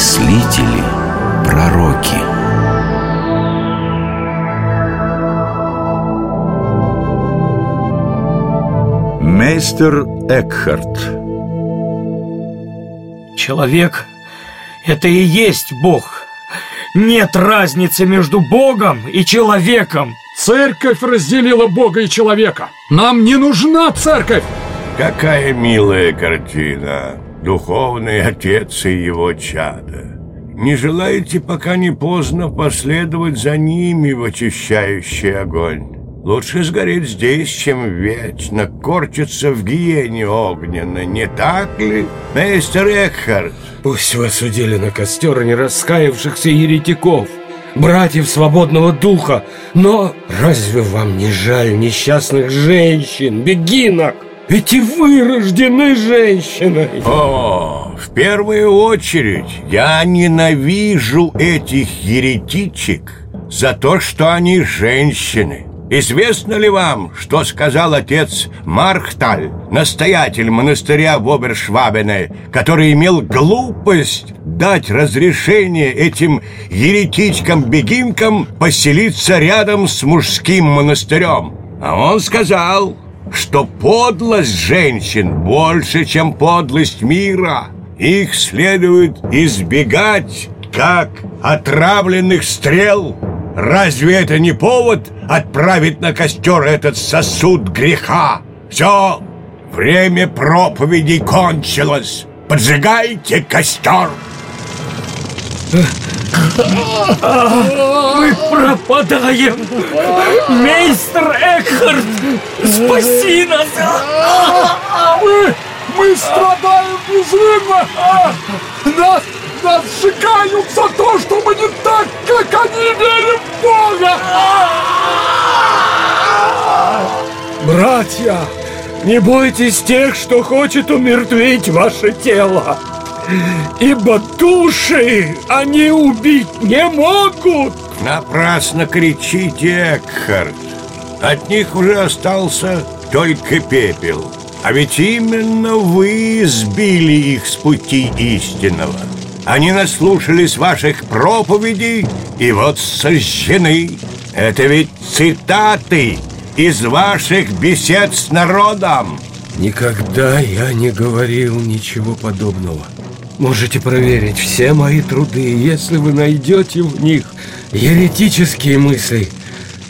мыслители, пророки. Мейстер Экхарт Человек – это и есть Бог. Нет разницы между Богом и человеком. Церковь разделила Бога и человека. Нам не нужна церковь. Какая милая картина. Духовный отец и его чада. Не желаете, пока не поздно, последовать за ними в очищающий огонь? Лучше сгореть здесь, чем вечно корчиться в гиене огненной, не так ли, мейстер Экхард? Пусть вы осудили на костер не раскаявшихся еретиков, братьев свободного духа, но разве вам не жаль несчастных женщин, бегинок? Ведь и женщиной О, в первую очередь я ненавижу этих еретичек за то, что они женщины Известно ли вам, что сказал отец Мархталь, настоятель монастыря в Обершвабене, который имел глупость дать разрешение этим еретичкам-бегинкам поселиться рядом с мужским монастырем? А он сказал, что подлость женщин больше, чем подлость мира. Их следует избегать, как отравленных стрел – Разве это не повод отправить на костер этот сосуд греха? Все, время проповеди кончилось. Поджигайте костер. Мы пропадаем! Мейстер Экхард! Спаси нас! Мы, мы страдаем безвинно! Нас нас сжигают за то, что мы не так, как они верим в Бога! Братья, не бойтесь тех, что хочет умертвить ваше тело. Ибо души они убить не могут. Напрасно кричите, Экхард. От них уже остался только пепел. А ведь именно вы сбили их с пути истинного. Они наслушались ваших проповедей и вот сожжены. Это ведь цитаты из ваших бесед с народом. Никогда я не говорил ничего подобного. Можете проверить все мои труды, если вы найдете в них еретические мысли,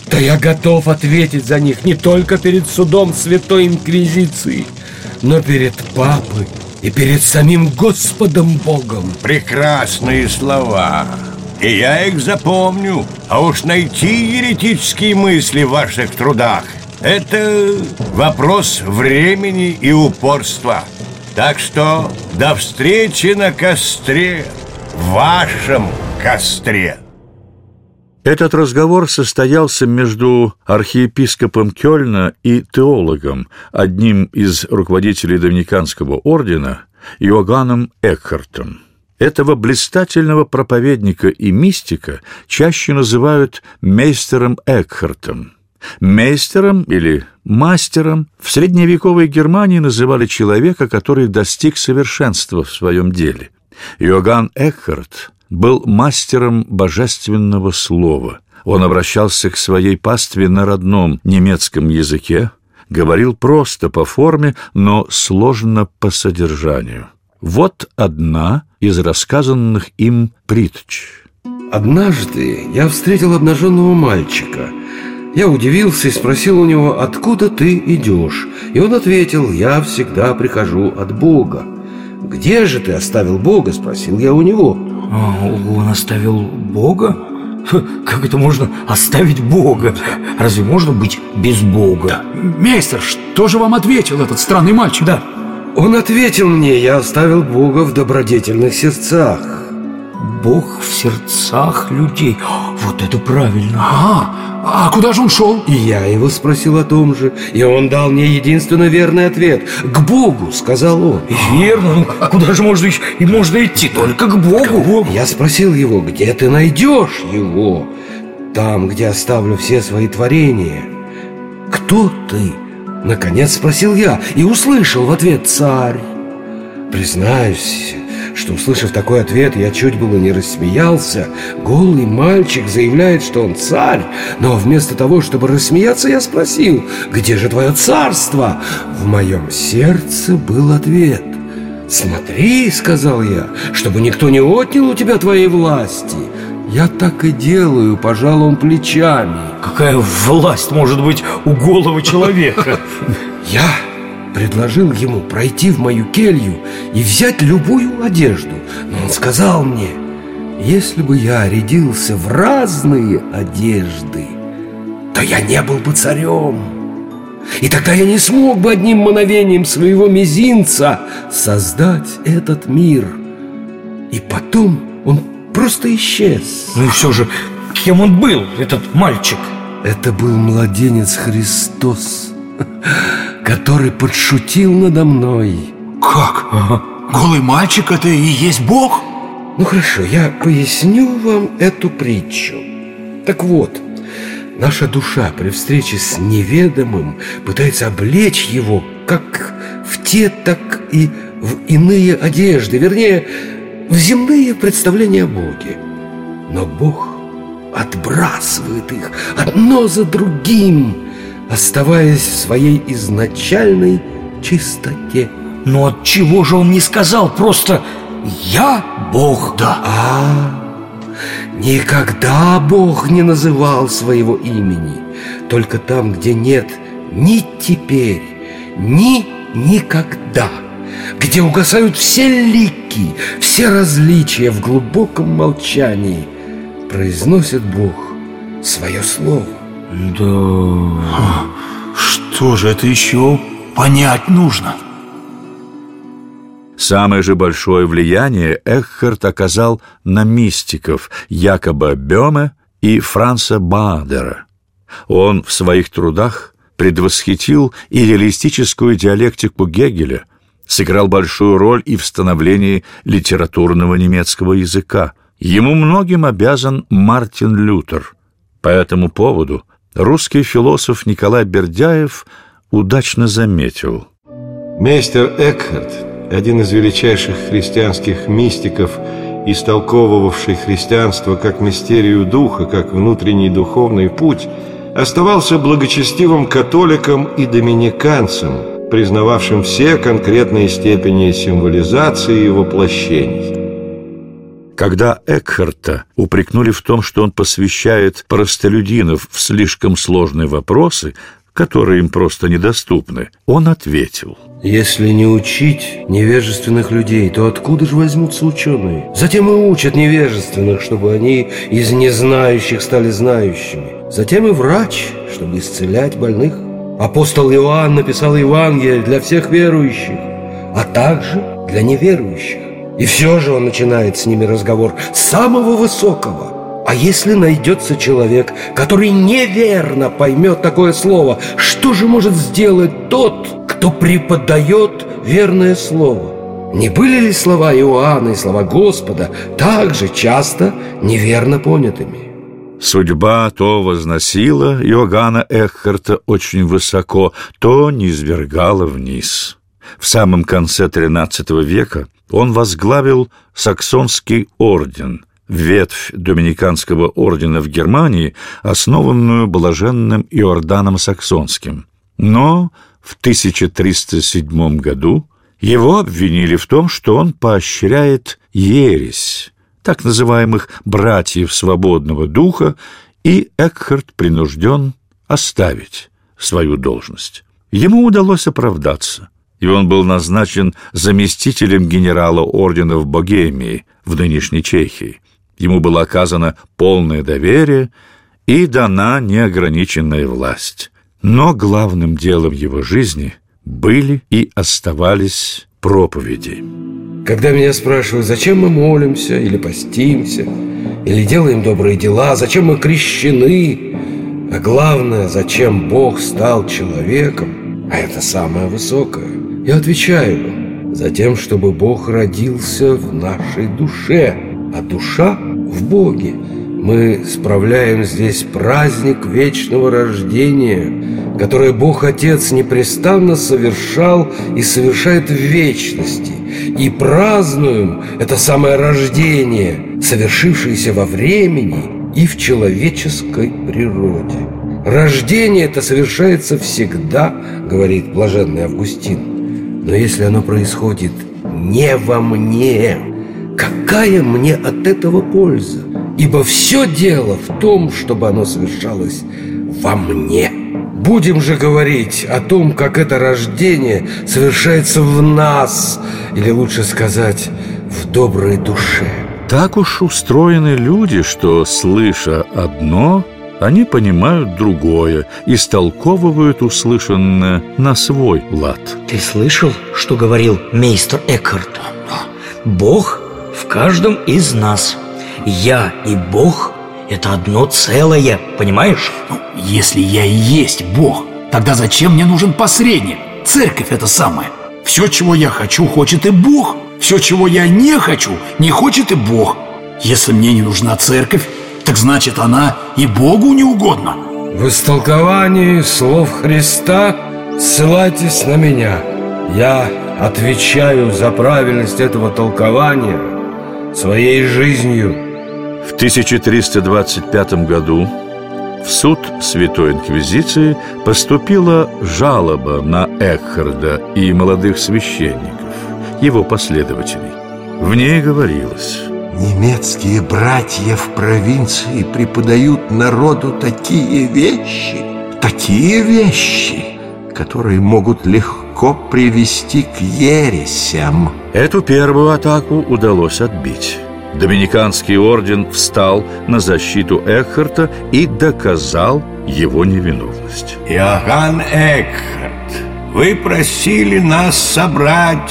то я готов ответить за них не только перед судом Святой Инквизиции, но перед Папой и перед самим Господом Богом. Прекрасные слова. И я их запомню. А уж найти еретические мысли в ваших трудах – это вопрос времени и упорства. Так что до встречи на костре, в вашем костре. Этот разговор состоялся между архиепископом Кёльна и теологом, одним из руководителей Доминиканского ордена, Иоганном Экхартом. Этого блистательного проповедника и мистика чаще называют мейстером Экхартом. Мейстером или мастером в средневековой Германии называли человека, который достиг совершенства в своем деле. Иоганн Экхарт был мастером божественного слова. Он обращался к своей пастве на родном немецком языке, говорил просто по форме, но сложно по содержанию. Вот одна из рассказанных им притч. Однажды я встретил обнаженного мальчика. Я удивился и спросил у него, откуда ты идешь? И он ответил, я всегда прихожу от Бога. «Где же ты оставил Бога?» – спросил я у него. А, он оставил Бога? Как это можно оставить Бога? Разве можно быть без Бога? Мейстер, что же вам ответил этот странный мальчик? Да, Он ответил мне, я оставил Бога в добродетельных сердцах. Бог в сердцах людей. Вот это правильно. А, а куда же он шел? И я его спросил о том же, и он дал мне единственно верный ответ. «К Богу», — сказал он. Верно, ну куда же можно, и можно идти? Только к Богу. Я спросил его, где ты найдешь его? Там, где оставлю все свои творения. Кто ты? Наконец спросил я и услышал в ответ царь. Признаюсь, что, услышав такой ответ, я чуть было не рассмеялся. Голый мальчик заявляет, что он царь, но вместо того, чтобы рассмеяться, я спросил, где же твое царство? В моем сердце был ответ. «Смотри», — сказал я, — «чтобы никто не отнял у тебя твоей власти». Я так и делаю, пожал он плечами. Какая власть может быть у голого человека? Я предложил ему пройти в мою келью и взять любую одежду. Но он сказал мне, если бы я рядился в разные одежды, то я не был бы царем. И тогда я не смог бы одним мановением своего мизинца создать этот мир. И потом он просто исчез. Ну и все же, кем он был, этот мальчик? Это был младенец Христос который подшутил надо мной Как? Ага. Голый мальчик это и есть Бог? Ну хорошо, я поясню вам эту притчу Так вот, наша душа при встрече с неведомым Пытается облечь его как в те, так и в иные одежды Вернее, в земные представления о Боге Но Бог отбрасывает их одно за другим оставаясь в своей изначальной чистоте. Но от чего же он не сказал просто «Я Бог»? Да. А, никогда Бог не называл своего имени. Только там, где нет ни теперь, ни никогда. Где угасают все лики, все различия в глубоком молчании, произносит Бог свое слово. Да... Что же это еще понять нужно? Самое же большое влияние Экхарт оказал на мистиков Якоба Бёме и Франца Баадера. Он в своих трудах предвосхитил идеалистическую диалектику Гегеля, сыграл большую роль и в становлении литературного немецкого языка. Ему многим обязан Мартин Лютер. По этому поводу русский философ Николай Бердяев удачно заметил. Мейстер Экхарт, один из величайших христианских мистиков, истолковывавший христианство как мистерию духа, как внутренний духовный путь, оставался благочестивым католиком и доминиканцем, признававшим все конкретные степени символизации и воплощений. Когда Экхарта упрекнули в том, что он посвящает простолюдинов в слишком сложные вопросы, которые им просто недоступны, он ответил. Если не учить невежественных людей, то откуда же возьмутся ученые? Затем и учат невежественных, чтобы они из незнающих стали знающими. Затем и врач, чтобы исцелять больных. Апостол Иоанн написал Евангелие для всех верующих, а также для неверующих. И все же он начинает с ними разговор с самого высокого. А если найдется человек, который неверно поймет такое слово, что же может сделать тот, кто преподает верное слово? Не были ли слова Иоанна и слова Господа также часто неверно понятыми? Судьба то возносила Иоганна Экхарта очень высоко, то низвергала вниз. В самом конце XIII века он возглавил Саксонский орден, ветвь Доминиканского ордена в Германии, основанную блаженным Иорданом Саксонским. Но в 1307 году его обвинили в том, что он поощряет ересь, так называемых «братьев свободного духа», и Экхарт принужден оставить свою должность. Ему удалось оправдаться – и он был назначен заместителем генерала ордена в Богемии, в нынешней Чехии. Ему было оказано полное доверие и дана неограниченная власть. Но главным делом его жизни были и оставались проповеди. Когда меня спрашивают, зачем мы молимся или постимся, или делаем добрые дела, зачем мы крещены, а главное, зачем Бог стал человеком, а это самое высокое, я отвечаю, затем, чтобы Бог родился в нашей душе, а душа в Боге. Мы справляем здесь праздник вечного рождения, который Бог Отец непрестанно совершал и совершает в вечности – и празднуем это самое рождение, совершившееся во времени и в человеческой природе. Рождение это совершается всегда, говорит блаженный Августин. Но если оно происходит не во мне, какая мне от этого польза? Ибо все дело в том, чтобы оно совершалось во мне. Будем же говорить о том, как это рождение совершается в нас, или лучше сказать, в доброй душе. Так уж устроены люди, что, слыша одно, они понимают другое, истолковывают услышанное на свой лад. Ты слышал, что говорил мейстер Экхарт? Бог в каждом из нас. Я и Бог – это одно целое, понимаешь? Ну, если я и есть Бог, тогда зачем мне нужен посредник? Церковь это самое. Все, чего я хочу, хочет и Бог. Все, чего я не хочу, не хочет и Бог. Если мне не нужна церковь, так значит она и Богу не угодна. В истолковании слов Христа ссылайтесь на меня. Я отвечаю за правильность этого толкования своей жизнью. В 1325 году в суд Святой Инквизиции поступила жалоба на Экхарда и молодых священников, его последователей. В ней говорилось Немецкие братья в провинции преподают народу такие вещи, такие вещи, которые могут легко привести к ересям. Эту первую атаку удалось отбить. Доминиканский орден встал на защиту Экхарта и доказал его невиновность. Иоганн Экхарт, вы просили нас собрать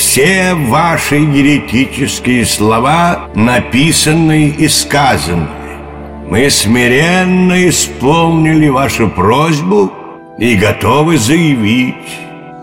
все ваши еретические слова, написанные и сказанные. Мы смиренно исполнили вашу просьбу и готовы заявить,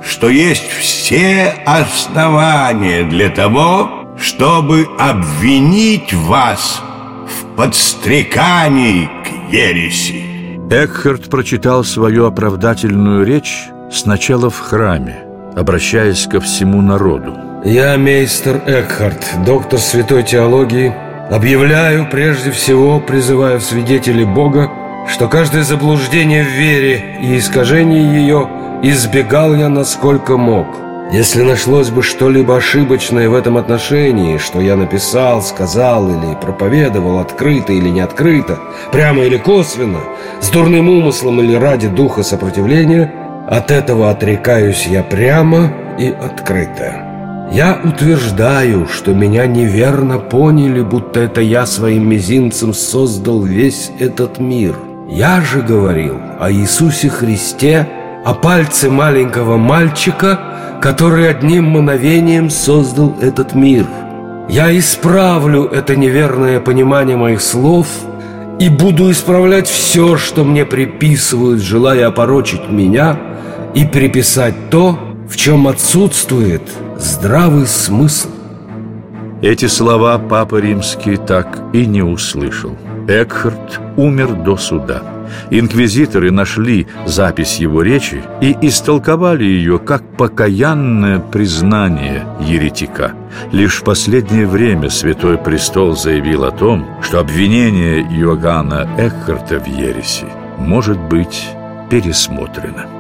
что есть все основания для того, чтобы обвинить вас в подстрекании к ереси. Экхард прочитал свою оправдательную речь сначала в храме, обращаясь ко всему народу. Я, мейстер Экхарт, доктор святой теологии, объявляю прежде всего, призывая в свидетели Бога, что каждое заблуждение в вере и искажение ее избегал я насколько мог. Если нашлось бы что-либо ошибочное в этом отношении, что я написал, сказал или проповедовал открыто или не открыто, прямо или косвенно, с дурным умыслом или ради духа сопротивления – от этого отрекаюсь я прямо и открыто. Я утверждаю, что меня неверно поняли, будто это я своим мизинцем создал весь этот мир. Я же говорил о Иисусе Христе, о пальце маленького мальчика, который одним мгновением создал этот мир. Я исправлю это неверное понимание моих слов и буду исправлять все, что мне приписывают, желая опорочить меня – и приписать то, в чем отсутствует здравый смысл. Эти слова Папа Римский так и не услышал. Экхарт умер до суда. Инквизиторы нашли запись его речи и истолковали ее как покаянное признание еретика. Лишь в последнее время Святой Престол заявил о том, что обвинение Иоганна Экхарта в ереси может быть пересмотрено.